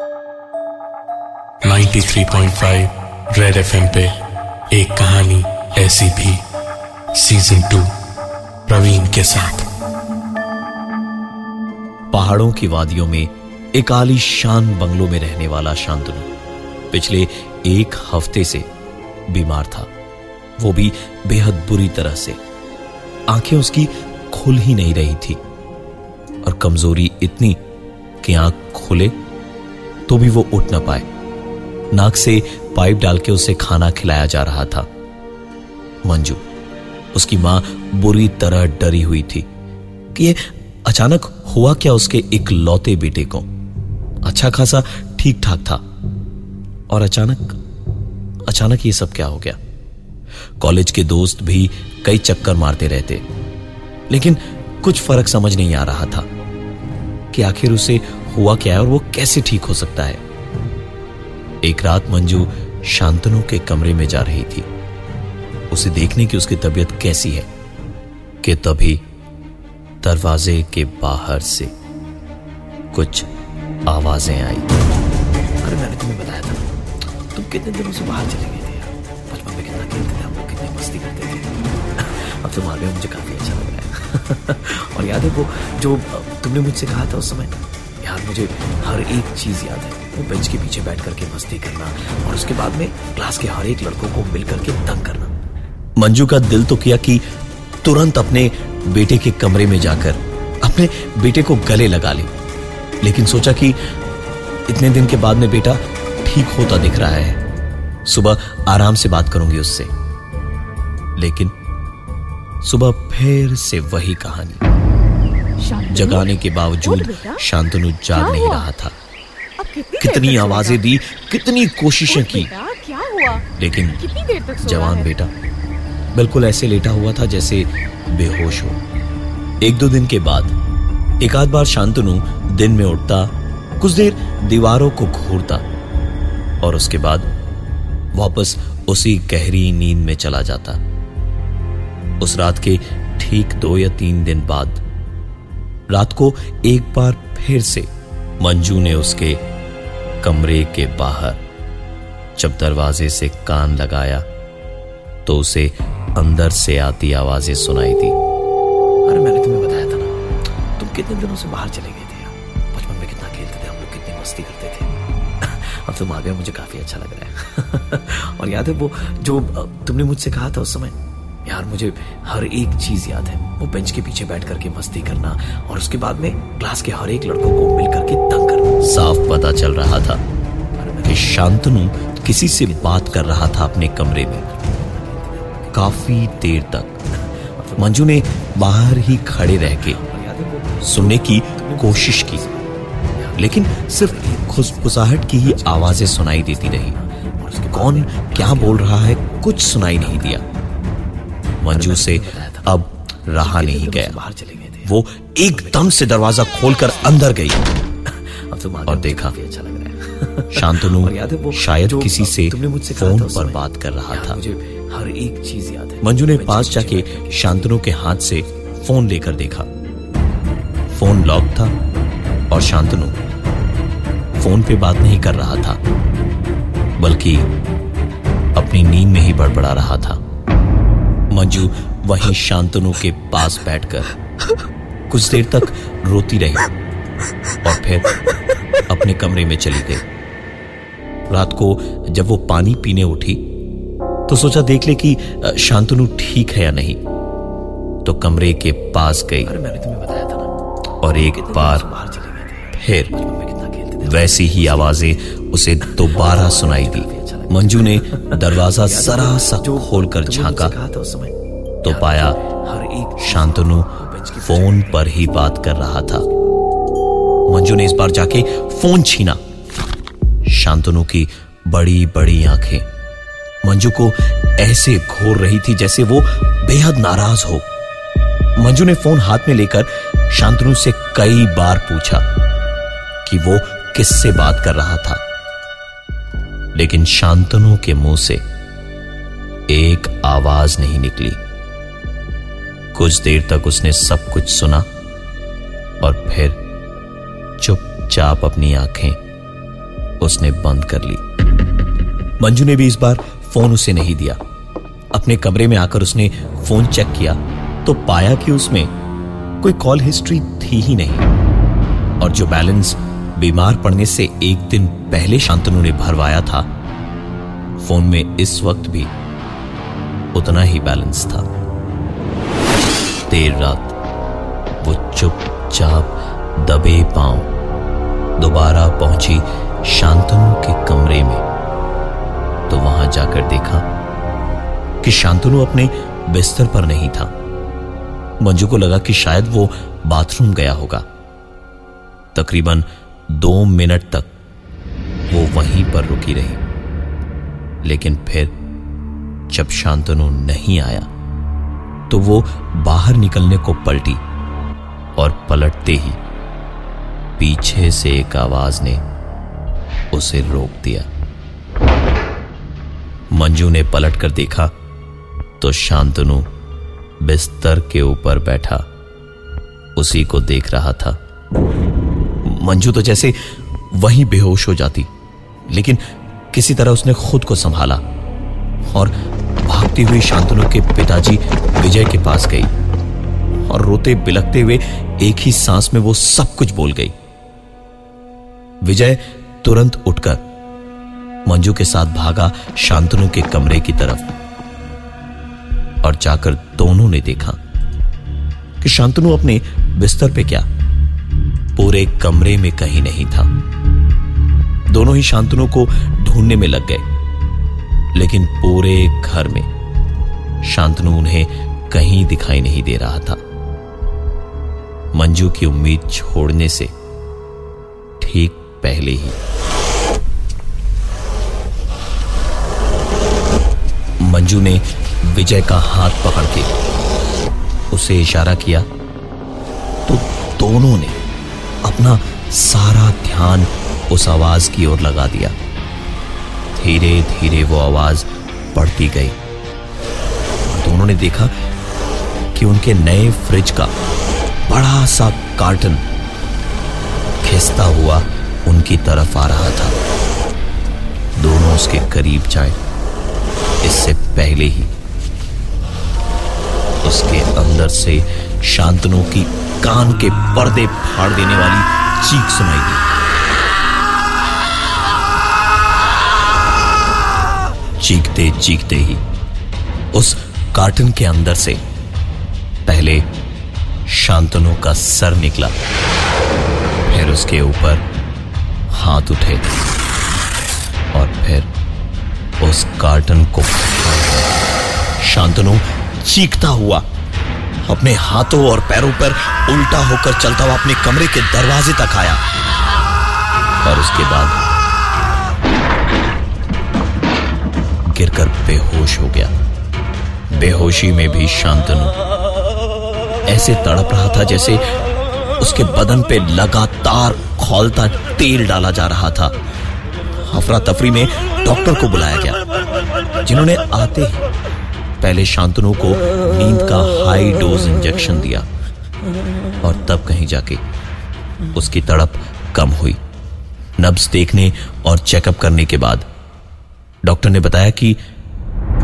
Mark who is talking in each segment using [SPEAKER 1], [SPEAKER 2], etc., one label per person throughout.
[SPEAKER 1] 93.5 red FM पे एक कहानी ऐसी भी। सीज़न टू प्रवीण के साथ।
[SPEAKER 2] पहाड़ों की वादियों में एक आलीशान बंगलों में रहने वाला शांतनु पिछले एक हफ़्ते से बीमार था। वो भी बेहद बुरी तरह से। आँखें उसकी खुल ही नहीं रही थी। और कमज़ोरी इतनी कि आँख खुले तो भी वो उठ ना पाए। नाक से पाइप डाल के उसे खाना खिलाया जा रहा था। मंजू, उसकी माँ बुरी तरह डरी हुई थी कि ये अचानक हुआ क्या उसके एक लौते बेटे को? अच्छा खासा ठीक ठाक था। और अचानक अचानक ये सब क्या हो गया? कॉलेज के दोस्त भी कई चक्कर मारते रहते। लेकिन कुछ फ़र्क समझ नहीं आ रहा था कि आखिर उसे हुआ क्या है और वो कैसे ठीक हो सकता है? एक रात मंजू शांतनु के कमरे में जा रही थी। उसे देखने की उसकी तबीयत कैसी है? कि तभी दरवाजे के बाहर से कुछ आवाज़ें आई।
[SPEAKER 3] अरे, मैंने तुम्हें बताया था तुम कितने दिनों से बाहर चले गए थे बचपन में कितना खेलते थे हम कितनी मस्ती करते थे। अब तुम आ गए मुझे काफ़ी अच्छा लग रहा है। और याद है वो, जो तुमने मुझसे कहा था उस समय? यार, मुझे हर एक चीज़ याद है। वो बेंच के पीछे बैठ करके मस्ती करना और उसके बाद में क्लास के हर एक लड़कों को मिल करके तंग करना।
[SPEAKER 2] मंजू का दिल तो किया कि तुरंत अपने बेटे के कमरे में जाकर अपने बेटे को गले लगा ले। लेकिन सोचा कि इतने दिन के बाद में बेटा ठीक होता दिख रहा है। सुबह आराम से बात करूँगी उससे। लेकिन सुबह फिर से वही कहानी। जगाने के बावजूद शांतनु जाग नहीं रहा था। कितनी आवाज़ें दी कितनी कोशिशें की।
[SPEAKER 4] क्या हुआ?
[SPEAKER 2] लेकिन
[SPEAKER 4] देर तक
[SPEAKER 2] जवान बेटा बिल्कुल ऐसे लेटा हुआ था जैसे बेहोश हो। एक दो दिन के बाद एक आध बार शांतनु दिन में उठता कुछ देर दीवारों को घूरता और उसके बाद वापस उसी गहरी नींद में चला जाता। उस रात के ठीक दो या तीन दिन बाद रात को एक बार फिर से मंजू ने उसके कमरे के बाहर जब दरवाजे से कान लगाया तो उसे अंदर से आती आवाज़ें सुनाई दी।
[SPEAKER 3] अरे, मैंने तुम्हें बताया था ना, तुम कितने दिनों से बाहर चले गए थे बचपन में कितना खेलते थे, हम लोग कितनी मस्ती करते थे। अब तुम आ गए, मुझे काफ़ी अच्छा लग रहा है। और याद है वो, जो तुमने मुझसे कहा था उस समय यार मुझे हर एक चीज़ याद है। वो बेंच के पीछे बैठ करके मस्ती करना और उसके बाद में क्लास के हर एक लड़कों को मिल करके तंग करना।
[SPEAKER 2] साफ़ पता चल रहा था कि शांतनु किसी से बात कर रहा था अपने कमरे में। काफ़ी देर तक। मंजू ने बाहर ही खड़े रह के सुनने की कोशिश की लेकिन सिर्फ़ खुसफुसाहट की ही आवाज़ें सुनाई देती रही। कौन क्या बोल रहा है कुछ सुनाई नहीं दिया। मंजू से अब रहा नहीं गया। वो एकदम से दरवाज़ा खोलकर अंदर गई। और देखा।
[SPEAKER 3] अच्छा
[SPEAKER 2] शांतनु शायद किसी से फ़ोन पर बात कर रहा था।
[SPEAKER 3] हर एक चीज़ याद है।
[SPEAKER 2] मंजू ने पास जाके शांतनु के हाथ से फ़ोन लेकर देखा। फ़ोन लॉक था और शांतनु फ़ोन पे बात नहीं कर रहा था बल्कि अपनी नींद में ही बड़बड़ा रहा था। मंजू वहीं शांतनु के पास बैठकर कुछ देर तक रोती रही और फिर अपने कमरे में चली गई। रात को जब वो पानी पीने उठी तो सोचा देख ले कि शांतनु ठीक है या नहीं। तो कमरे के पास गई
[SPEAKER 3] मैंने तुम्हें बताया था ना।
[SPEAKER 2] और एक बार फिर वैसी ही आवाज़ें उसे दोबारा सुनाई दी। मंजू ने दरवाज़ा जरा सा खोलकर
[SPEAKER 3] तुमने
[SPEAKER 2] झांका। तो पाया
[SPEAKER 3] हर एक
[SPEAKER 2] शांतनु फ़ोन पर ही बात कर रहा था। मंजू ने इस बार जाके फ़ोन छीना। शांतनु की बड़ी बड़ी आँखें। मंजू को ऐसे घोर रही थी जैसे वो बेहद नाराज़ हो। मंजू ने फ़ोन हाथ में लेकर शांतनु से कई बार पूछा कि वो किससे बात कर रहा था। लेकिन शांतनु के मुँह से एक आवाज़ नहीं निकली। कुछ देर तक उसने सब कुछ सुना और फिर चुपचाप अपनी आँखें उसने बंद कर ली। मंजू ने भी इस बार फ़ोन उसे नहीं दिया। अपने कमरे में आकर उसने फ़ोन चेक किया तो पाया कि उसमें कोई कॉल हिस्ट्री थी ही नहीं और जो बैलेंस बीमार पड़ने से एक दिन पहले शांतनु ने भरवाया था। फ़ोन में इस वक्त भी उतना ही बैलेंस था। देर रात वो चुपचाप दबे पाँव दोबारा पहुँची शांतनु के कमरे में। तो वहाँ जाकर देखा कि शांतनु अपने बिस्तर पर नहीं था। मंजू को लगा कि शायद वो बाथरूम गया होगा। तकरीबन दो मिनट तक वो वहीं पर रुकी रही। लेकिन फिर जब शांतनु नहीं आया तो वो बाहर निकलने को पलटी और पलटते ही पीछे से एक आवाज़ ने उसे रोक दिया। मंजू ने पलट कर देखा तो शांतनु बिस्तर के ऊपर बैठा, उसी को देख रहा था। मंजू तो जैसे वहीं बेहोश हो जाती, लेकिन किसी तरह उसने खुद को संभाला और भागती हुई शांतनु के पिताजी विजय के पास गई और रोते बिलकते हुए एक ही सांस में वो सब कुछ बोल गई। विजय तुरंत उठकर मंजू के साथ भागा शांतनु के कमरे की तरफ़ और जाकर दोनों ने देखा कि शांतनु अपने बिस्तर पे क्या पूरे कमरे में कहीं नहीं था। दोनों ही शांतनु को ढूँढने में लग गए। लेकिन पूरे घर में शांतनु उन्हें कहीं दिखाई नहीं दे रहा था। मंजू की उम्मीद छोड़ने से ठीक पहले ही मंजू ने विजय का हाथ पकड़ के उसे इशारा किया। तो दोनों ने अपना सारा ध्यान उस आवाज़ की ओर लगा दिया। धीरे धीरे वो आवाज़ बढ़ती गई। दोनों ने देखा कि उनके नए फ्रिज का बड़ा सा कार्टन खिसता हुआ उनकी तरफ़ आ रहा था। दोनों उसके करीब जाए। इससे पहले ही उसके अंदर से शांतनु की कान के पर्दे फाड़ देने वाली चीख सुनाई दी। चीखते चीखते ही उस कार्टन के अंदर से पहले शांतनु का सर निकला, फिर उसके ऊपर हाथ उठे और फिर उस कार्टन को शांतनु चीखता हुआ अपने हाथों और पैरों पर उल्टा होकर चलता हुआ अपने कमरे के दरवाजे तक आया। और उसके बाद गिरकर बेहोश हो गया। बेहोशी में भी शांतनु ऐसे तड़प रहा था जैसे उसके बदन पे लगातार खोलता तेल डाला जा रहा था। अफरा तफरी में डॉक्टर को बुलाया गया, जिन्होंने आते ही पहले शांतनु को नींद का हाई डोज इंजेक्शन दिया और तब कहीं जाके उसकी तड़प कम हुई। नब्स देखने और चेकअप करने के बाद डॉक्टर ने बताया कि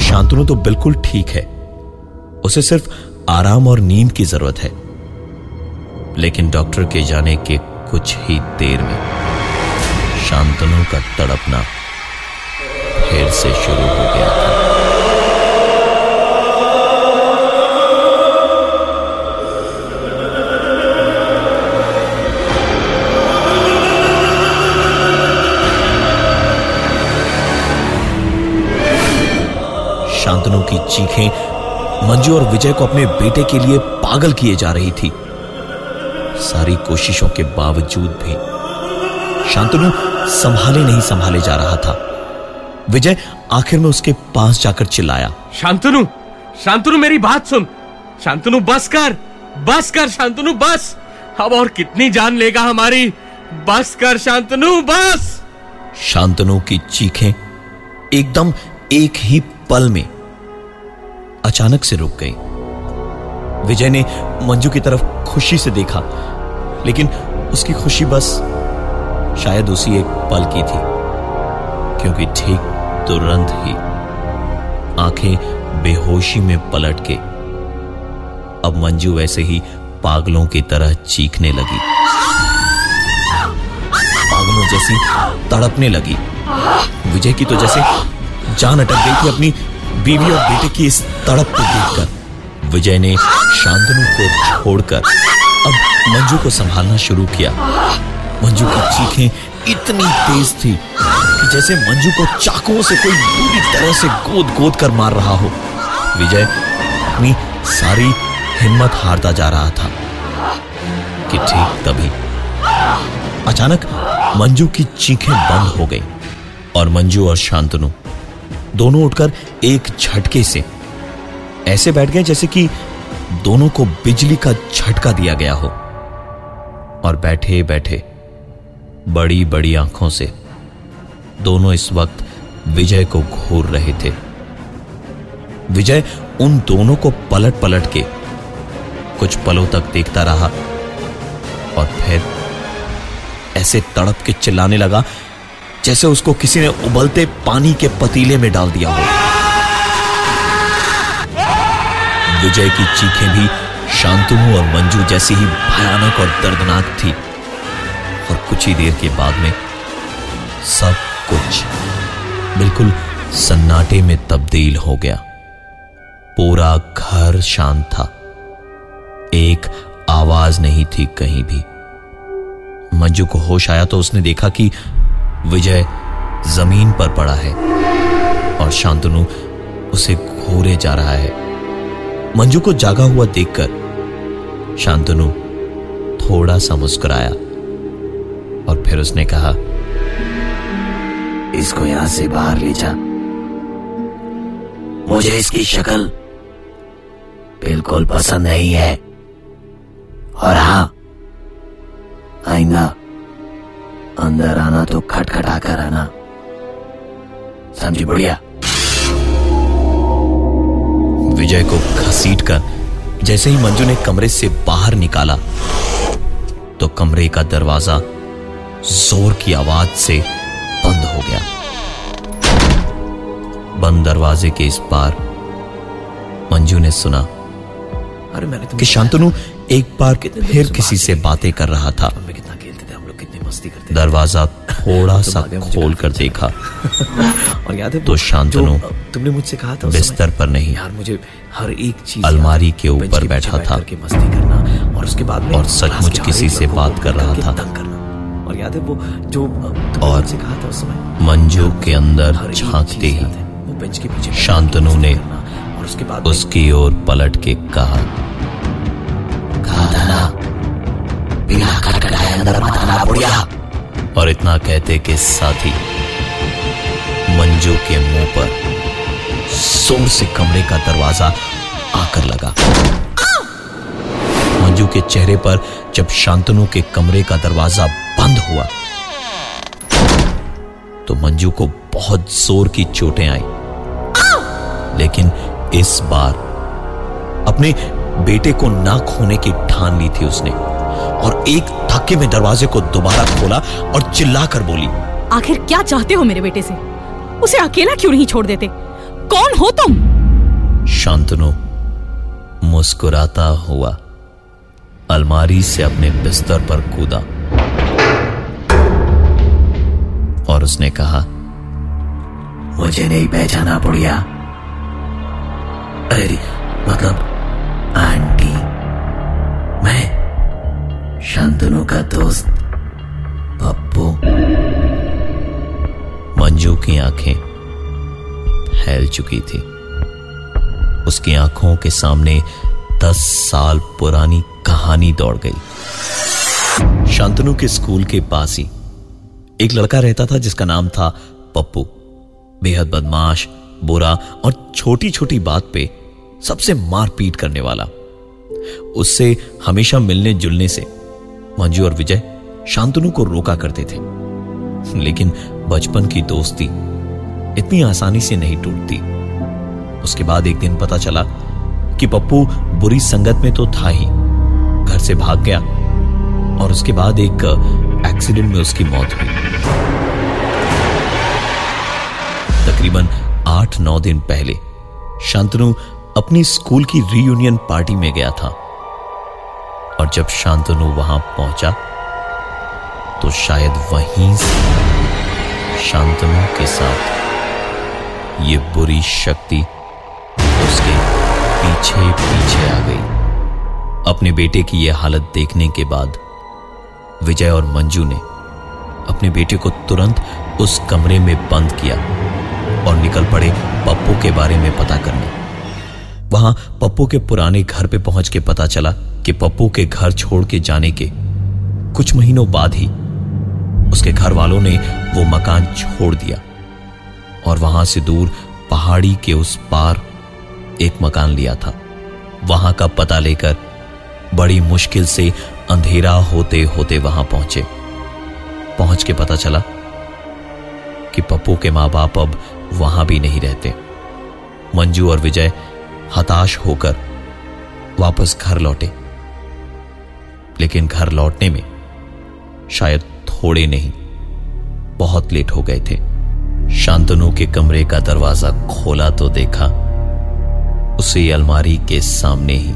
[SPEAKER 2] शांतनु तो बिल्कुल ठीक है। उसे सिर्फ़ आराम और नींद की ज़रूरत है। लेकिन डॉक्टर के जाने के कुछ ही देर में शांतनु का तड़पना फिर से शुरू हो गया था। शांतनु की चीखें मंजू और विजय को अपने बेटे के लिए पागल किए जा रही थी। सारी कोशिशों के बावजूद भी शांतनु संभाले नहीं संभाले जा रहा था। विजय आखिर में उसके पास जाकर चिल्लाया
[SPEAKER 1] शांतनु शांतनु मेरी बात सुन। शांतनु बस कर बस कर शांतनु बस। अब और कितनी जान लेगा हमारी। बस कर शांतनु बस!
[SPEAKER 2] शांतनु की चीखें एकदम एक ही पल में अचानक से रुक गई। विजय ने मंजू की तरफ़ खुशी से देखा, लेकिन उसकी खुशी बस शायद उसी एक पल की थी, क्योंकि ठीक तुरंत ही आँखें बेहोशी में पलट के अब मंजू वैसे ही पागलों की तरह चीखने लगी। पागलों जैसी तड़पने लगी। विजय की तो जैसे जान अटक गई थी अपनी बीवी और बेटे की इस तड़प को देखकर, विजय ने शांतनु को छोड़कर अब मंजू को संभालना शुरू किया। मंजू की चीखें इतनी तेज थी कि जैसे मंजू को चाकुओं से कोई बुरी तरह से गोद गोद कर मार रहा हो। विजय अपनी सारी हिम्मत हारता जा रहा था कि ठीक तभी अचानक मंजू की चीखें बंद हो गई और मंजू और शांतनु दोनों उठकर एक झटके से ऐसे बैठ गए जैसे कि दोनों को बिजली का झटका दिया गया हो और बैठे बैठे बड़ी बड़ी आँखों से दोनों इस वक्त विजय को घूर रहे थे। विजय उन दोनों को पलट पलट के कुछ पलों तक देखता रहा और फिर ऐसे तड़प के चिल्लाने लगा जैसे उसको किसी ने उबलते पानी के पतीले में डाल दिया हो। विजय की चीखें भी शांतनु और मंजू जैसी ही भयानक और दर्दनाक थी। और कुछ ही देर के बाद में सब कुछ बिल्कुल सन्नाटे में तब्दील हो गया। पूरा घर शांत था। एक आवाज़ नहीं थी कहीं भी। मंजू को होश आया तो उसने देखा कि विजय ज़मीन पर पड़ा है और शांतनु उसे घोरे जा रहा है। मंजू को जागा हुआ देखकर शांतनु थोड़ा सा मुस्कुराया और फिर उसने कहा,
[SPEAKER 3] इसको यहाँ से बाहर ले जा। मुझे इसकी शक्ल बिल्कुल पसंद नहीं है। और हाँ, आईना अंदर आना तो खटखटा कर आना। समझी बढ़िया?
[SPEAKER 2] विजय को घसीट कर जैसे ही मंजू ने कमरे से बाहर निकाला तो कमरे का दरवाज़ा ज़ोर की आवाज़ से बंद हो गया। बंद दरवाजे के इस पार मंजू ने सुना
[SPEAKER 3] अरे मैंने
[SPEAKER 2] कि शांतनु एक बार फिर किसी से बातें कर रहा था। दरवाज़ा थोड़ा सा खोल कर देखा।
[SPEAKER 3] और याद है
[SPEAKER 2] तो शांतनु
[SPEAKER 3] तुमने मुझसे कहा था
[SPEAKER 2] बिस्तर पर नहीं।
[SPEAKER 3] यार मुझे हर एक चीज़
[SPEAKER 2] अलमारी के ऊपर बैठा था।
[SPEAKER 3] मस्ती करना और उसके बाद
[SPEAKER 2] और सचमुच किसी से बात कर रहा था।
[SPEAKER 3] तंग करना। और याद है वो जो
[SPEAKER 2] और
[SPEAKER 3] कहा था उस समय
[SPEAKER 2] मंजू के अंदर झांकते ही
[SPEAKER 3] वो बेंच के पीछे
[SPEAKER 2] शांतनु ने
[SPEAKER 3] और उसके बाद
[SPEAKER 2] उसकी ओर पलट के कहा
[SPEAKER 3] कहा था ना बिना खटखटाए अंदर मत आना, बुढ़िया।
[SPEAKER 2] और इतना कहते के साथ ही मंजू के मुँह पर ज़ोर से कमरे का दरवाज़ा आकर लगा। मंजू के चेहरे पर जब शांतनु के कमरे का दरवाज़ा बंद हुआ तो मंजू को बहुत ज़ोर की चोटें आई। लेकिन इस बार अपने बेटे को ना खोने की ठान ली थी उसने। और एक धक्के में दरवाजे को दोबारा खोला और चिल्लाकर बोली
[SPEAKER 4] आखिर क्या चाहते हो मेरे बेटे से? उसे अकेला क्यों नहीं छोड़ देते? कौन हो तुम?
[SPEAKER 2] शांतनु मुस्कुराता हुआ अलमारी से अपने बिस्तर पर कूदा और उसने कहा
[SPEAKER 3] मुझे नहीं पहचाना बुढ़िया। अरे मतलब आंटी शांतनु का दोस्त, पप्पू।
[SPEAKER 2] मंजू की आँखें फैल चुकी थी। उसकी आँखों के सामने दस साल पुरानी कहानी दौड़ गई। शांतनु के स्कूल के पास ही एक लड़का रहता था जिसका नाम था पप्पू। बेहद बदमाश, बुरा और छोटी छोटी बात पे सबसे मारपीट करने वाला। उससे हमेशा मिलने जुलने से मंजू और विजय शांतनु को रोका करते थे। लेकिन बचपन की दोस्ती इतनी आसानी से नहीं टूटती। उसके बाद एक दिन पता चला कि पप्पू बुरी संगत में तो था ही। घर से भाग गया और उसके बाद एक एक्सीडेंट में उसकी मौत हुई। तकरीबन आठ नौ दिन पहले शांतनु अपनी स्कूल की रीयूनियन पार्टी में गया था। और जब शांतनु वहाँ पहुँचा तो शायद वहीं से शांतनु के साथ ये बुरी शक्ति उसके पीछे पीछे आ गई। अपने बेटे की यह हालत देखने के बाद विजय और मंजू ने अपने बेटे को तुरंत उस कमरे में बंद किया और निकल पड़े पप्पू के बारे में पता करने। वहाँ पप्पू के पुराने घर पे पहुँच के पता चला कि पप्पू के घर छोड़ के जाने के कुछ महीनों बाद ही उसके घर वालों ने वो मकान छोड़ दिया और वहाँ से दूर पहाड़ी के उस पार एक मकान लिया था। वहाँ का पता लेकर बड़ी मुश्किल से अंधेरा होते होते वहाँ पहुँचे। पहुँच के पता चला कि पप्पू के माँ बाप अब वहाँ भी नहीं रहते। मंजू और विजय हताश होकर वापस घर लौटे। लेकिन घर लौटने में शायद थोड़े नहीं, बहुत लेट हो गए थे। शांतनु के कमरे का दरवाज़ा खोला तो देखा, उसे अलमारी के सामने ही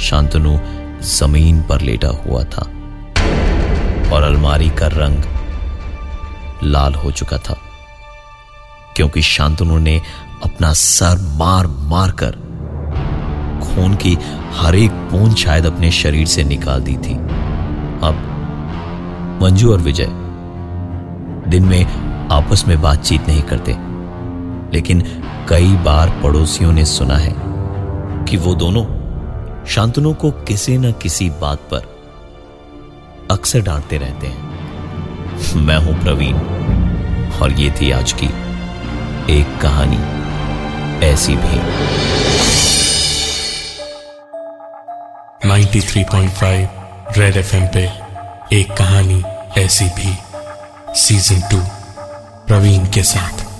[SPEAKER 2] शांतनु ज़मीन पर लेटा हुआ था और अलमारी का रंग लाल हो चुका था, क्योंकि शांतनु ने अपना सर मार मार कर खून की हर एक बूंद शायद अपने शरीर से निकाल दी थी। अब मंजू और विजय दिन में आपस में बातचीत नहीं करते, लेकिन कई बार पड़ोसियों ने सुना है कि वो दोनों शांतनु को किसी न किसी बात पर अक्सर डांटते रहते हैं। मैं हूँ प्रवीण, और ये थी आज की एक कहानी, ऐसी भी।
[SPEAKER 1] 93.5 रेड एफएम पे एक कहानी ऐसी भी। सीज़न टू प्रवीण के साथ।